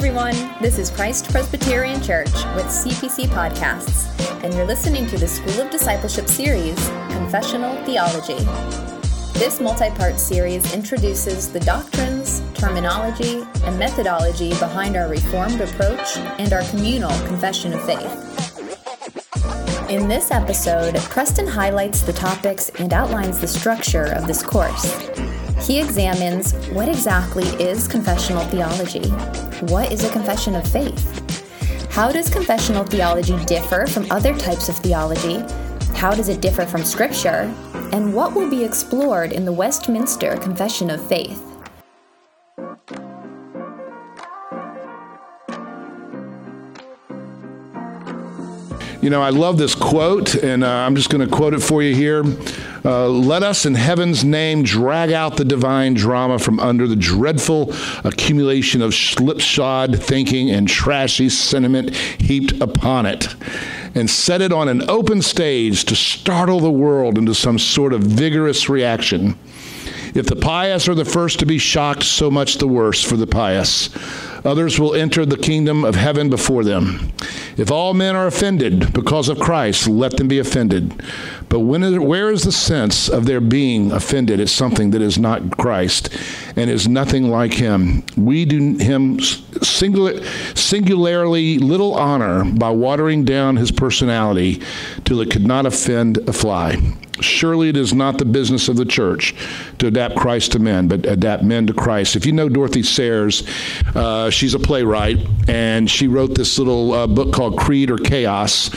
everyone. This is Christ Presbyterian Church with CPC Podcasts, and you're listening to the School of Discipleship series, Confessional Theology. This multi part series introduces the doctrines, terminology, and methodology behind our Reformed approach and our communal confession of faith. In this episode, Preston highlights the topics and outlines the structure of this course. He examines what exactly is confessional theology? What is a confession of faith? How does confessional theology differ from other types of theology? How does it differ from Scripture? And what will be explored in the Westminster Confession of Faith? You know, I love this quote, and uh, I'm just going to quote it for you here. Uh, Let us in heaven's name drag out the divine drama from under the dreadful accumulation of slipshod thinking and trashy sentiment heaped upon it, and set it on an open stage to startle the world into some sort of vigorous reaction. If the pious are the first to be shocked, so much the worse for the pious. Others will enter the kingdom of heaven before them. If all men are offended because of Christ, let them be offended. But when, where is the sense of their being offended at something that is not Christ and is nothing like him? We do him singular, singularly little honor by watering down his personality till it could not offend a fly. Surely it is not the business of the church to adapt Christ to men, but adapt men to Christ. If you know Dorothy Sayers, uh, she's a playwright, and she wrote this little uh, book called Creed or Chaos.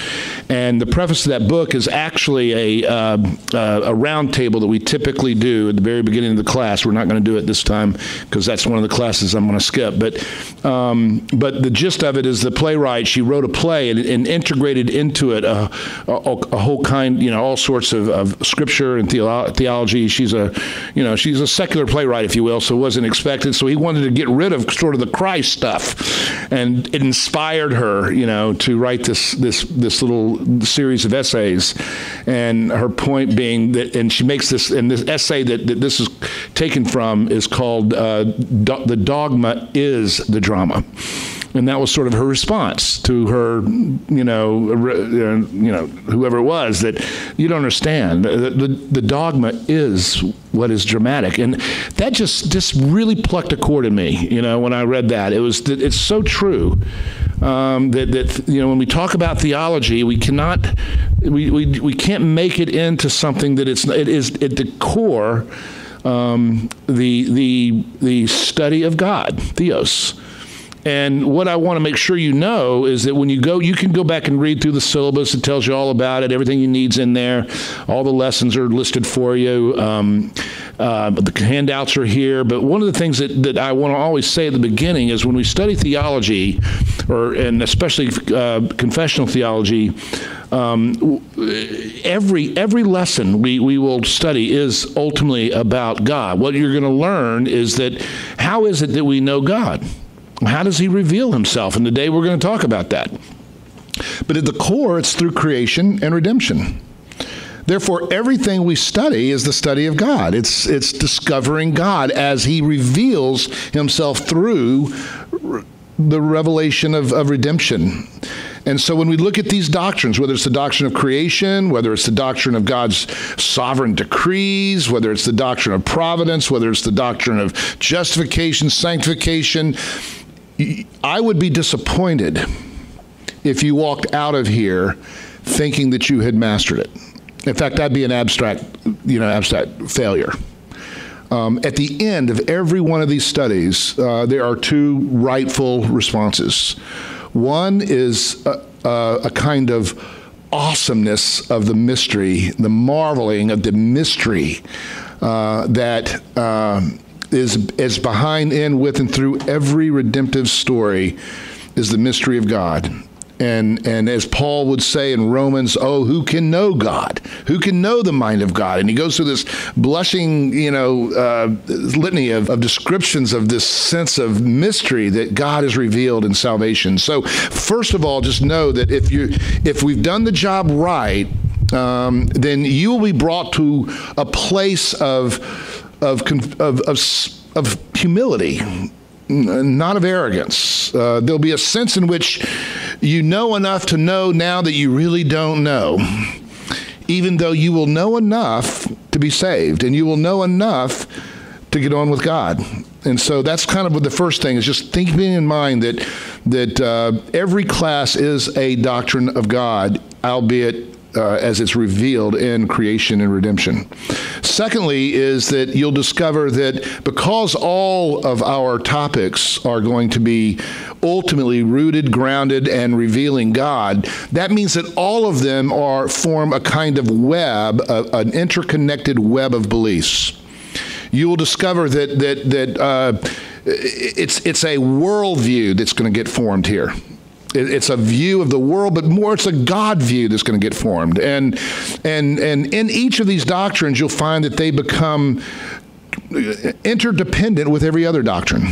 And the preface to that book is actually a, uh, uh a round table that we typically do at the very beginning of the class. We're not going to do it this time because that's one of the classes I'm going to skip. But, um, but the gist of it is the playwright, she wrote a play and, and integrated into it a, a, a, whole kind, you know, all sorts of, of scripture and theolo- theology. She's a, you know, she's a secular playwright, if you will, so it wasn't expected. So he wanted to get rid of sort of the Christ stuff, and it inspired her, you know, to write this this this little series of essays. And her point being that, and she makes this, and this essay that, that this is taken from is called uh, Do- "The Dogma is the Drama." And that was sort of her response to her, you know, you know, whoever it was that you don't understand. The, the, the, dogma is what is dramatic, and that just just really plucked a chord in me. You know, when I read that, it was it's so true. Um, that, that you know when we talk about theology, we cannot we, we, we can't make it into something that it's it is at the core um, the the the study of God, theos. And what I want to make sure you know is that when you go, you can go back and read through the syllabus. It tells you all about it. Everything you need's in there. All the lessons are listed for you. Um, uh, the handouts are here. But one of the things that, that I want to always say at the beginning is when we study theology, or and especially uh, confessional theology, um, every every lesson we, we will study is ultimately about God. What you're going to learn is that how is it that we know God? How does he reveal himself? And today we're going to talk about that. But at the core, it's through creation and redemption. Therefore, everything we study is the study of God. It's, it's discovering God as He reveals Himself through the revelation of, of redemption. And so when we look at these doctrines, whether it's the doctrine of creation, whether it's the doctrine of God's sovereign decrees, whether it's the doctrine of providence, whether it's the doctrine of justification, sanctification, I would be disappointed if you walked out of here thinking that you had mastered it. In fact, that'd be an abstract, you know, abstract failure. Um, at the end of every one of these studies, uh, there are two rightful responses. One is a, a, a kind of awesomeness of the mystery, the marveling of the mystery uh, that um, is is behind, in, with, and through every redemptive story is the mystery of God. And, and as Paul would say in Romans, oh, who can know God? Who can know the mind of God? And he goes through this blushing, you know, uh, litany of, of descriptions of this sense of mystery that God has revealed in salvation. So, first of all, just know that if you if we've done the job right, um, then you will be brought to a place of of, of, of, of humility not of arrogance. Uh, there'll be a sense in which you know enough to know now that you really don't know, even though you will know enough to be saved and you will know enough to get on with God. And so that's kind of what the first thing is just keeping in mind that that uh, every class is a doctrine of God, albeit uh, as it's revealed in creation and redemption. Secondly, is that you'll discover that because all of our topics are going to be ultimately rooted, grounded, and revealing God, that means that all of them are form a kind of web, a, an interconnected web of beliefs. You will discover that that that. Uh, it's it's a worldview that's going to get formed here it's a view of the world, but more it's a God view that's going to get formed. And and and in each of these doctrines, you'll find that they become interdependent with every other doctrine.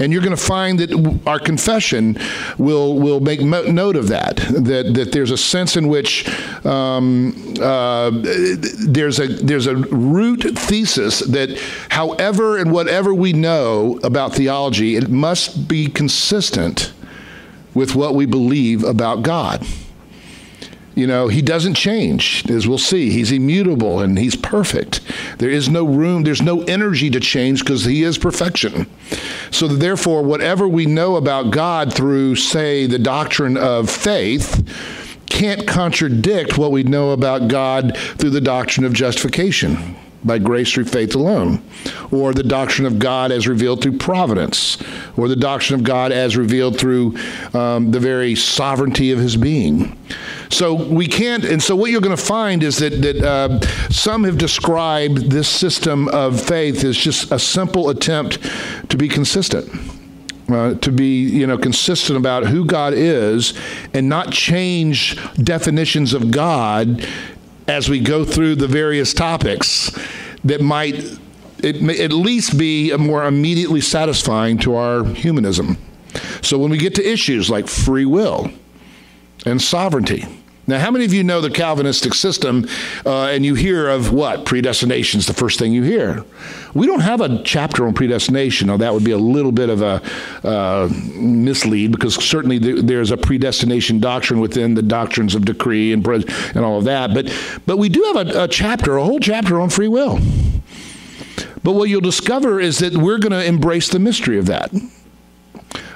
And you're going to find that our confession will will make note of that. That that there's a sense in which um, uh, there's a there's a root thesis that, however and whatever we know about theology, it must be consistent with what we believe about God. You know, he doesn't change, as we'll see. He's immutable and he's perfect. There is no room, there's no energy to change because he is perfection. So, therefore, whatever we know about God through, say, the doctrine of faith, can't contradict what we know about God through the doctrine of justification by grace through faith alone, or the doctrine of God as revealed through providence, or the doctrine of God as revealed through um, the very sovereignty of his being. So we can't, and so what you're going to find is that, that uh, some have described this system of faith as just a simple attempt to be consistent. Uh, to be you know consistent about who God is and not change definitions of God as we go through the various topics that might at least be more immediately satisfying to our humanism. So when we get to issues like free will and sovereignty, now, how many of you know the Calvinistic system uh, and you hear of what? Predestination is the first thing you hear. We don't have a chapter on predestination. Now, that would be a little bit of a uh, mislead because certainly there's a predestination doctrine within the doctrines of decree and, and all of that. But, but we do have a, a chapter, a whole chapter on free will. But what you'll discover is that we're going to embrace the mystery of that.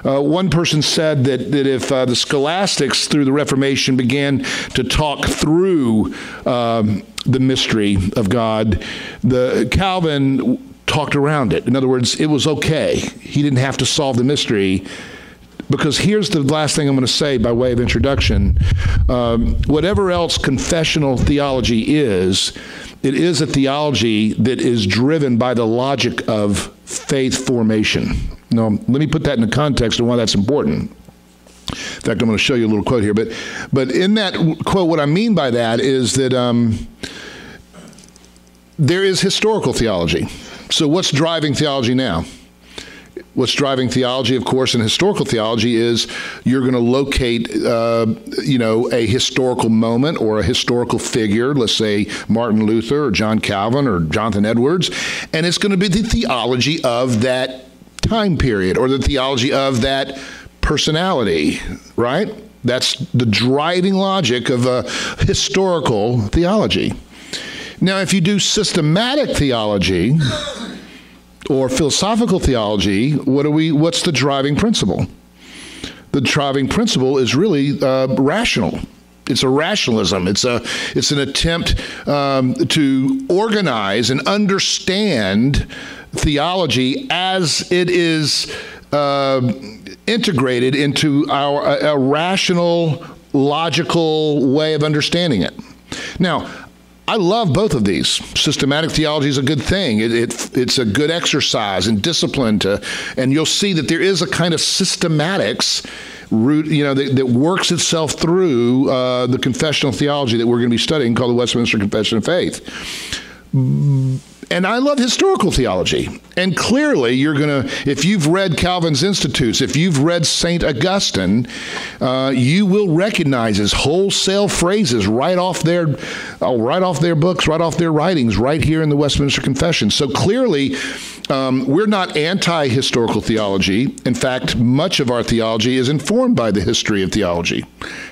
Uh, one person said that, that if uh, the scholastics through the Reformation began to talk through um, the mystery of God, the Calvin talked around it. In other words, it was okay. He didn't have to solve the mystery. Because here's the last thing I'm going to say by way of introduction. Um, whatever else confessional theology is, it is a theology that is driven by the logic of faith formation. Now, let me put that in the context of why that's important. In fact, I'm going to show you a little quote here. But, but in that quote, what I mean by that is that um, there is historical theology. So, what's driving theology now? What's driving theology, of course, in historical theology is you're going to locate, uh, you know, a historical moment or a historical figure, let's say Martin Luther or John Calvin or Jonathan Edwards, and it's going to be the theology of that time period or the theology of that personality, right? That's the driving logic of a historical theology. Now, if you do systematic theology or philosophical theology, what are we? What's the driving principle? The driving principle is really uh, rational. It's a rationalism. It's a it's an attempt um, to organize and understand theology as it is uh, integrated into our a, a rational, logical way of understanding it. Now, I love both of these. Systematic theology is a good thing. It, it, it's a good exercise and discipline to, and you'll see that there is a kind of systematics root, you know, that, that works itself through uh, the confessional theology that we're going to be studying called the Westminster Confession of Faith and I love historical theology. And clearly, you're going to, if you've read Calvin's Institutes, if you've read St. Augustine, uh, you will recognize his wholesale phrases right off their, uh, right off their books, right off their writings, right here in the Westminster Confession. So clearly, um, we're not anti historical theology. In fact, much of our theology is informed by the history of theology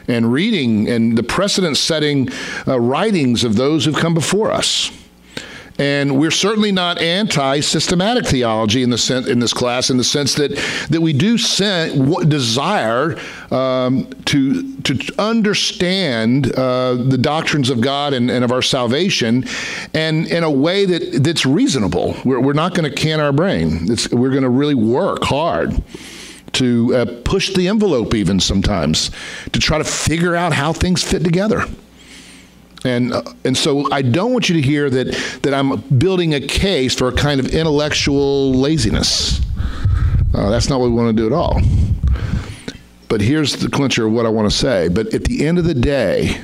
and reading and the precedent setting uh, writings of those who've come before us. And we're certainly not anti-systematic theology in the in this class, in the sense that that we do desire um, to to understand uh, the doctrines of God and, and, of our salvation, and in a way that that's reasonable. We're, we're not going to can our brain. It's, we're going to really work hard to uh, push the envelope, even sometimes, to try to figure out how things fit together. And, uh, and so I don't want you to hear that, that I'm building a case for a kind of intellectual laziness. Uh, that's not what we want to do at all. But here's the clincher of what I want to say. But at the end of the day,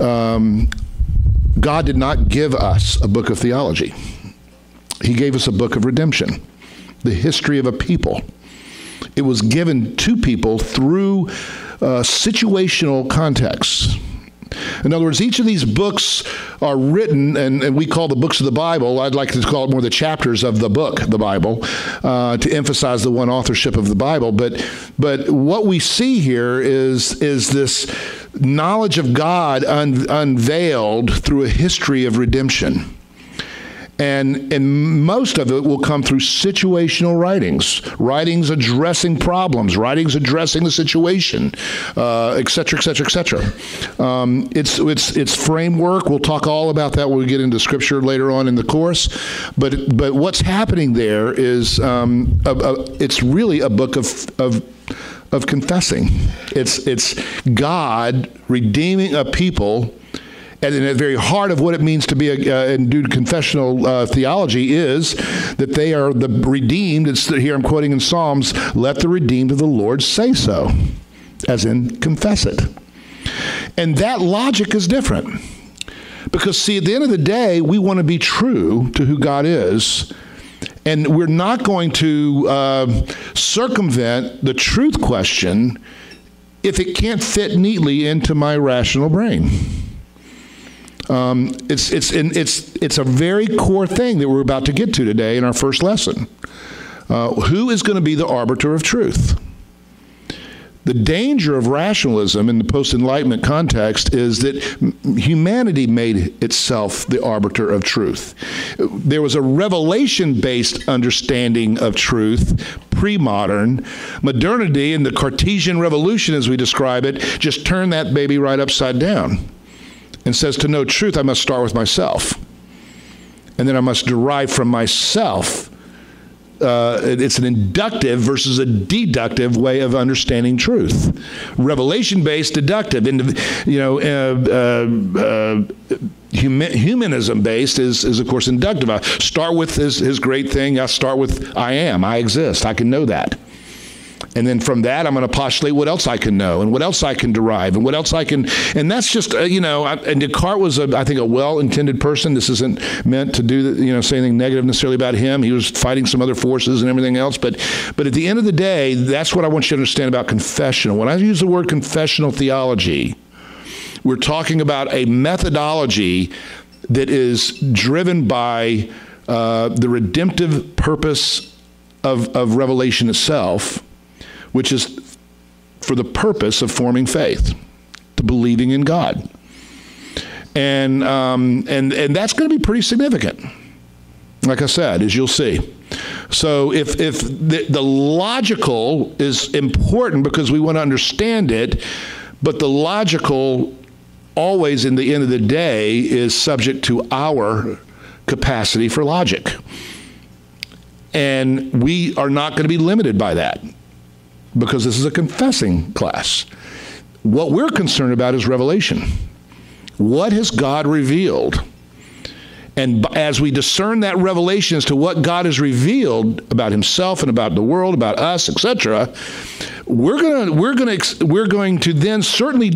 um, God did not give us a book of theology. He gave us a book of redemption, the history of a people. It was given to people through uh, situational contexts in other words, each of these books are written, and, and, we call the books of the Bible, I'd like to call it more the chapters of the book, the Bible, uh, to emphasize the one authorship of the Bible. But, but what we see here is, is this knowledge of God un- unveiled through a history of redemption. And, and most of it will come through situational writings, writings addressing problems, writings addressing the situation, uh, et cetera, et cetera, et cetera. Um, it's, it's, it's framework. We'll talk all about that when we get into scripture later on in the course. But, but what's happening there is um, a, a, it's really a book of, of of confessing. It's it's God redeeming a people and in the very heart of what it means to be a, uh, and do confessional uh, theology is that they are the redeemed. It's here I'm quoting in Psalms, let the redeemed of the Lord say so, as in confess it. And that logic is different. Because, see, at the end of the day, we want to be true to who God is. And we're not going to uh, circumvent the truth question if it can't fit neatly into my rational brain. Um, it's, it's, it's, it's a very core thing that we're about to get to today in our first lesson. Uh, who is going to be the arbiter of truth? The danger of rationalism in the post Enlightenment context is that humanity made itself the arbiter of truth. There was a revelation based understanding of truth, pre modern. Modernity and the Cartesian revolution, as we describe it, just turned that baby right upside down and says to know truth, I must start with myself. And then I must derive from myself. Uh, it's an inductive versus a deductive way of understanding truth. Revelation-based, deductive. You know, uh, uh, uh humanism-based is, is of course inductive. I start with his, his great thing. I start with I am. I exist. I can know that. And then from that, I'm going to postulate what else I can know and what else I can derive and what else I can. And that's just, uh, you know, I, and Descartes was, a, I think, a well intended person. This isn't meant to do, the, you know, say anything negative necessarily about him. He was fighting some other forces and everything else. But, but at the end of the day, that's what I want you to understand about confessional. When I use the word confessional theology, we're talking about a methodology that is driven by uh, the redemptive purpose of, of revelation itself which is for the purpose of forming faith, to believing in God. And, um, and, and that's going to be pretty significant, like I said, as you'll see. So if, if the, the logical is important because we want to understand it, but the logical always in the end of the day is subject to our capacity for logic. And we are not going to be limited by that because this is a confessing class. What we're concerned about is revelation. What has God revealed? And as we discern that revelation as to what God has revealed about himself and about the world, about us, etc., we're going to we're going to we're going to then certainly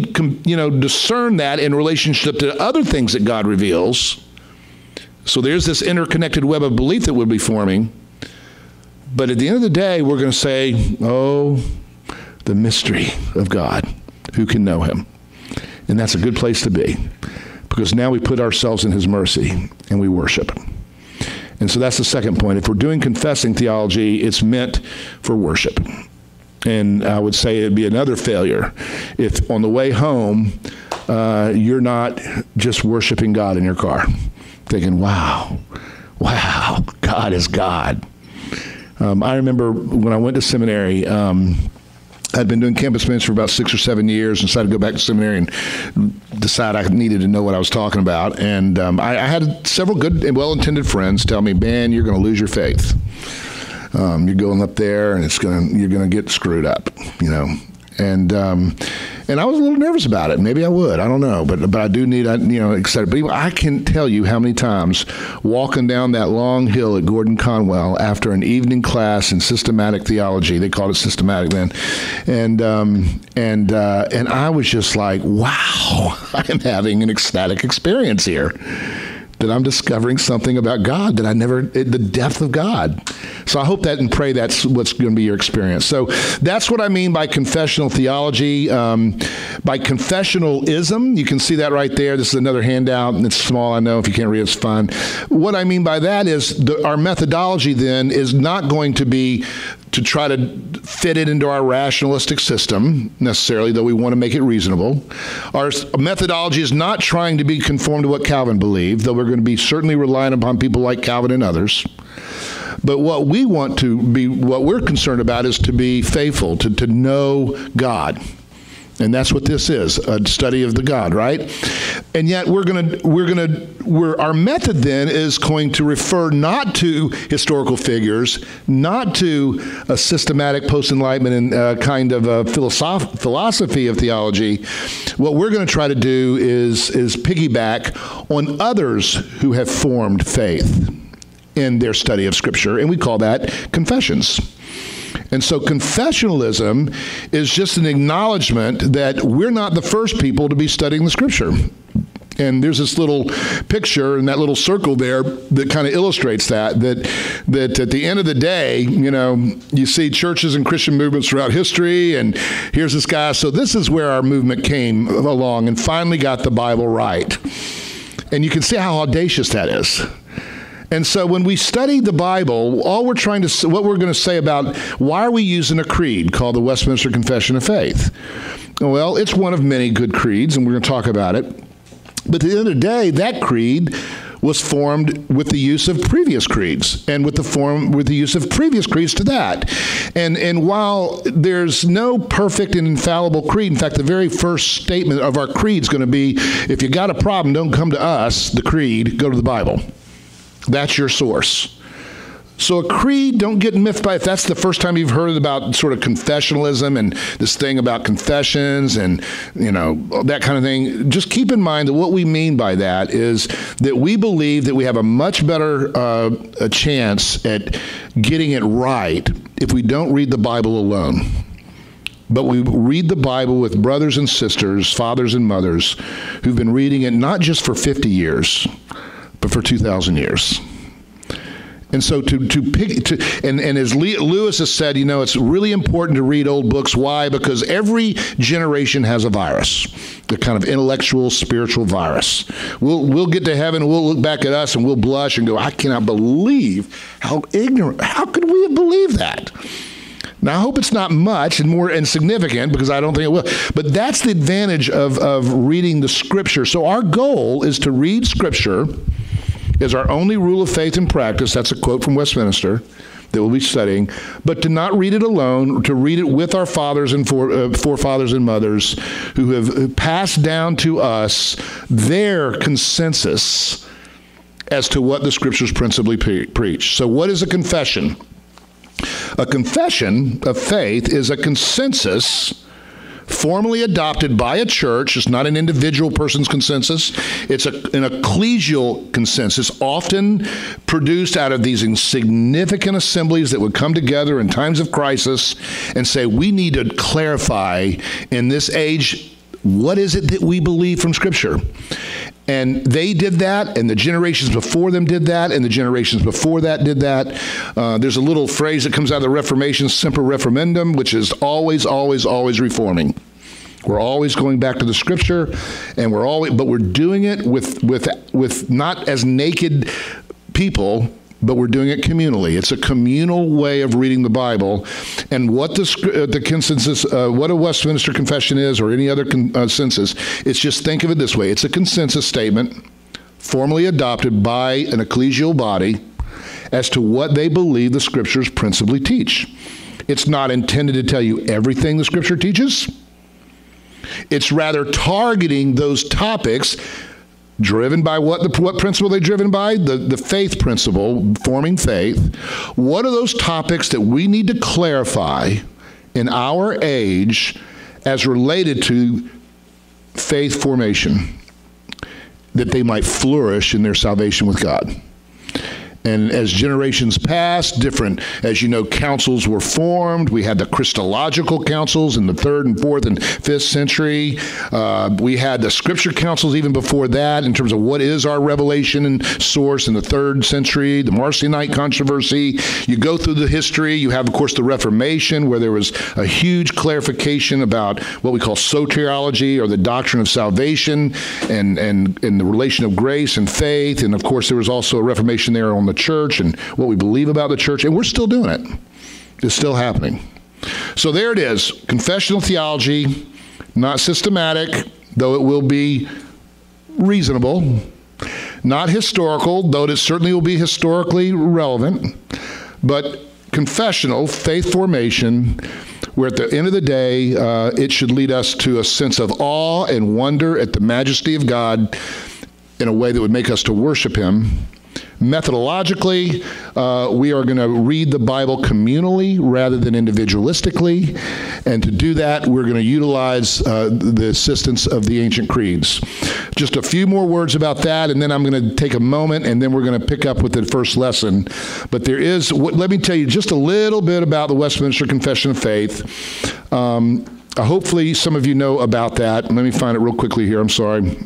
you know discern that in relationship to other things that God reveals So there's this interconnected web of belief that we'll be forming. But at the end of the day, we're going to say, oh, the mystery of God. Who can know him? And that's a good place to be because now we put ourselves in his mercy and we worship. And so that's the second point. If we're doing confessing theology, it's meant for worship. And I would say it'd be another failure if on the way home, uh, you're not just worshiping God in your car, thinking, wow, wow, God is God. Um, I remember when I went to seminary, um, I'd been doing campus ministry for about six or seven years and decided to go back to seminary and decide I needed to know what I was talking about. And um, I, I, had several good and well intended friends tell me, Ben, you're going to lose your faith. Um, you're going up there and it's going you're going to get screwed up, you know. And um, and I was a little nervous about it. Maybe I would. I don't know, but but I do need you know excited. But I can tell you how many times walking down that long hill at Gordon Conwell after an evening class in systematic theology, they called it systematic then, and um, and uh, and I was just like, wow, I am having an ecstatic experience here that I'm discovering something about God that I never, the depth of God. So I hope that and pray that's what's going to be your experience. So that's what I mean by confessional theology. Um, by confessionalism, you can see that right there. This is another handout, and it's small, I know. If you can't read, it's fun. What I mean by that is the, our methodology then is not going to be to try to fit it into our rationalistic system necessarily, though we want to make it reasonable. Our methodology is not trying to be conformed to what Calvin believed, though we're going to be certainly relying upon people like Calvin and others. But what we want to be, what we're concerned about is to be faithful, to, to know God. And that's what this is, a study of the God, right? And yet we're going to we're going to we're our method then is going to refer not to historical figures, not to a systematic post-enlightenment and uh, kind of a philosoph- philosophy of theology. What we're going to try to do is is piggyback on others who have formed faith in their study of scripture, and we call that confessions. And so confessionalism is just an acknowledgement that we're not the first people to be studying the scripture. And there's this little picture in that little circle there that kind of illustrates that, that that at the end of the day, you know, you see churches and Christian movements throughout history, and here's this guy. So this is where our movement came along and finally got the Bible right. And you can see how audacious that is. And so when we study the Bible, all we're trying to what we're going to say about why are we using a creed called the Westminster Confession of Faith? Well, it's one of many good creeds and we're going to talk about it. But at the end of the day, that creed was formed with the use of previous creeds and with the form with the use of previous creeds to that. And and while there's no perfect and infallible creed, in fact, the very first statement of our creed is going to be if you got a problem, don't come to us, the creed, go to the Bible. That's your source. So a creed, don't get miffed by if that's the first time you've heard about sort of confessionalism and this thing about confessions and you know that kind of thing. Just keep in mind that what we mean by that is that we believe that we have a much better uh, a chance at getting it right if we don't read the Bible alone. But we read the Bible with brothers and sisters, fathers and mothers who've been reading it not just for 50 years but for 2,000 years. And so to to pick to and, and as Lewis has said, you know, it's really important to read old books. Why? Because every generation has a virus, the kind of intellectual, spiritual virus. We'll we'll get to heaven, we'll look back at us, and we'll blush and go, I cannot believe how ignorant. How could we have believed that? Now, I hope it's not much and more insignificant because I don't think it will. But that's the advantage of, of reading the Scripture. So, our goal is to read Scripture is our only rule of faith and practice. That's a quote from Westminster that we'll be studying, but to not read it alone, to read it with our fathers and fore, uh, forefathers and mothers who have passed down to us their consensus as to what the scriptures principally pre- preach. So, what is a confession? A confession of faith is a consensus formally adopted by a church. It's not an individual person's consensus, it's a, an ecclesial consensus, often produced out of these insignificant assemblies that would come together in times of crisis and say, we need to clarify in this age what is it that we believe from Scripture. And they did that, and the generations before them did that, and the generations before that did that. Uh, there's a little phrase that comes out of the Reformation, semper reformandum, which is always, always, always reforming. We're always going back to the scripture, and we're always, but we're doing it with with with not as naked people but we're doing it communally. It's a communal way of reading the Bible. And what the, uh, the consensus, uh, what a Westminster Confession is, or any other consensus, uh, it's just think of it this way it's a consensus statement formally adopted by an ecclesial body as to what they believe the scriptures principally teach. It's not intended to tell you everything the scripture teaches. It's rather targeting those topics driven by what the what principle they driven by? The the faith principle forming faith. What are those topics that we need to clarify in our age as related to faith formation that they might flourish in their salvation with God and as generations passed, different, as you know, councils were formed. We had the Christological councils in the third and fourth and fifth century. Uh, we had the scripture councils even before that in terms of what is our revelation and source in the third century, the Marcionite controversy. You go through the history. You have, of course, the Reformation, where there was a huge clarification about what we call soteriology or the doctrine of salvation and, and, and the relation of grace and faith. And, of course, there was also a Reformation there on the church and what we believe about the church, and we're still doing it. It's still happening. So there it is confessional theology, not systematic, though it will be reasonable, not historical, though it certainly will be historically relevant, but confessional, faith formation, where at the end of the day, uh, it should lead us to a sense of awe and wonder at the majesty of God in a way that would make us to worship Him Methodologically, uh, we are going to read the Bible communally rather than individualistically. And to do that, we're going to utilize uh, the assistance of the ancient creeds. Just a few more words about that, and then I'm going to take a moment and then we're going to pick up with the first lesson. But there is, let me tell you just a little bit about the Westminster Confession of Faith. Um, hopefully, some of you know about that. Let me find it real quickly here. I'm sorry.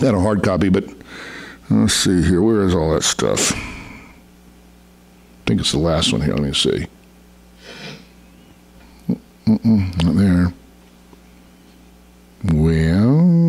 I had a hard copy, but Let's see here. Where is all that stuff? I think it's the last one here. Let me see. Mm-mm, not there. Well,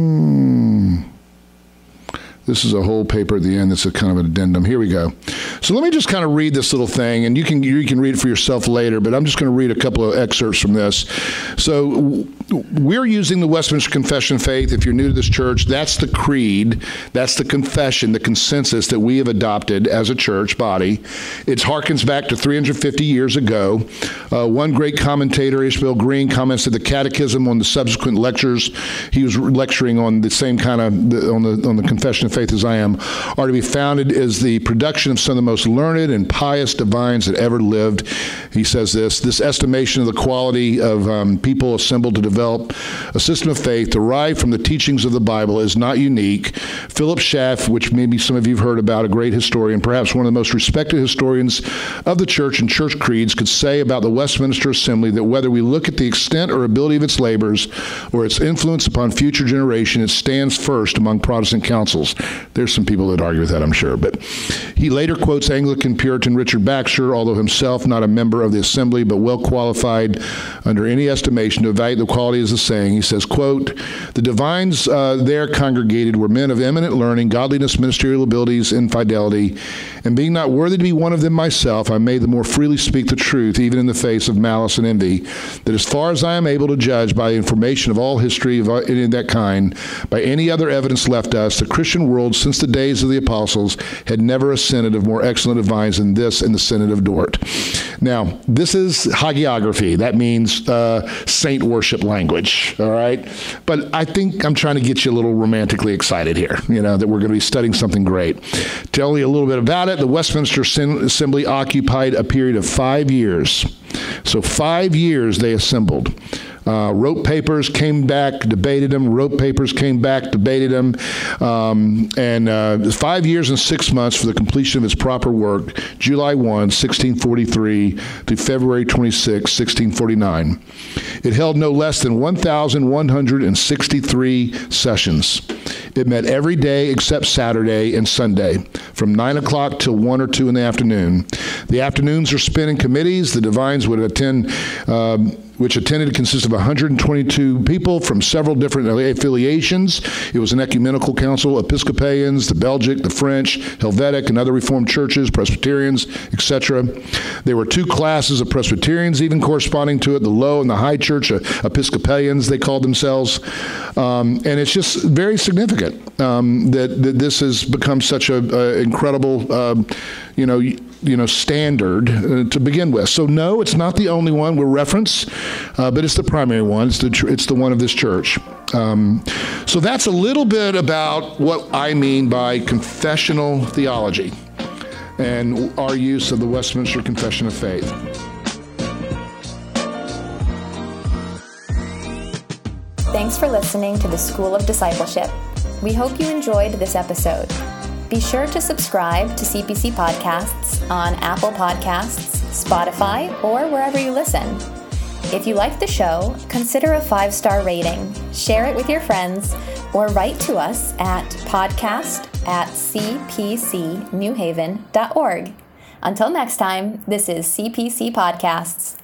this is a whole paper at the end that's a kind of an addendum. Here we go. So let me just kind of read this little thing, and you can you can read it for yourself later. But I'm just going to read a couple of excerpts from this. So we're using the Westminster Confession of Faith. If you're new to this church, that's the creed, that's the confession, the consensus that we have adopted as a church body. It harkens back to 350 years ago. Uh, one great commentator, Ashbel Green, comments that the Catechism on the subsequent lectures. He was lecturing on the same kind of on the on the Confession of Faith as I am, are to be founded as the production of some of the most learned and pious divines that ever lived. He says this this estimation of the quality of um, people assembled to develop a system of faith derived from the teachings of the Bible is not unique. Philip Schaff, which maybe some of you have heard about, a great historian, perhaps one of the most respected historians of the church and church creeds, could say about the Westminster Assembly that whether we look at the extent or ability of its labors or its influence upon future generation, it stands first among Protestant councils. There's some people that argue with that, I'm sure. But he later quotes Anglican Puritan Richard Baxter, although himself not a member of the assembly, but well qualified under any estimation to evaluate the quality of the saying. He says, quote, the divines uh, there congregated were men of eminent learning, godliness, ministerial abilities, and fidelity, and being not worthy to be one of them myself, I may the more freely speak the truth, even in the face of malice and envy, that as far as I am able to judge by information of all history of any of that kind, by any other evidence left us, the Christian world since the days of the apostles had never a synod of more excellent divines than this in the Synod of Dort. Now, this is hagiography. That means uh, saint worship language, all right? But I think I'm trying to get you a little romantically excited here, you know, that we're going to be studying something great. Tell you a little bit about it the Westminster Assembly occupied a period of five years. So, five years they assembled. Uh, wrote papers, came back, debated them, wrote papers, came back, debated them. Um, and uh, five years and six months for the completion of its proper work, July 1, 1643 to February 26, 1649. It held no less than 1,163 sessions. It met every day except Saturday and Sunday from 9 o'clock till 1 or 2 in the afternoon. The afternoons are spent in committees. The divines would attend. Um, which attended consisted of 122 people from several different affiliations. It was an ecumenical council, Episcopalians, the Belgic, the French, Helvetic, and other Reformed churches, Presbyterians, etc. There were two classes of Presbyterians, even corresponding to it, the low and the high church, uh, Episcopalians, they called themselves. Um, and it's just very significant um, that, that, this has become such an incredible, uh, you know, you know standard uh, to begin with. So no, it's not the only one we reference, uh, but it's the primary one. It's the tr- it's the one of this church. Um, so that's a little bit about what I mean by confessional theology and our use of the Westminster Confession of Faith. Thanks for listening to the School of Discipleship. We hope you enjoyed this episode. Be sure to subscribe to CPC Podcasts on Apple Podcasts, Spotify, or wherever you listen. If you like the show, consider a five star rating, share it with your friends, or write to us at podcast at cpcnewhaven.org. Until next time, this is CPC Podcasts.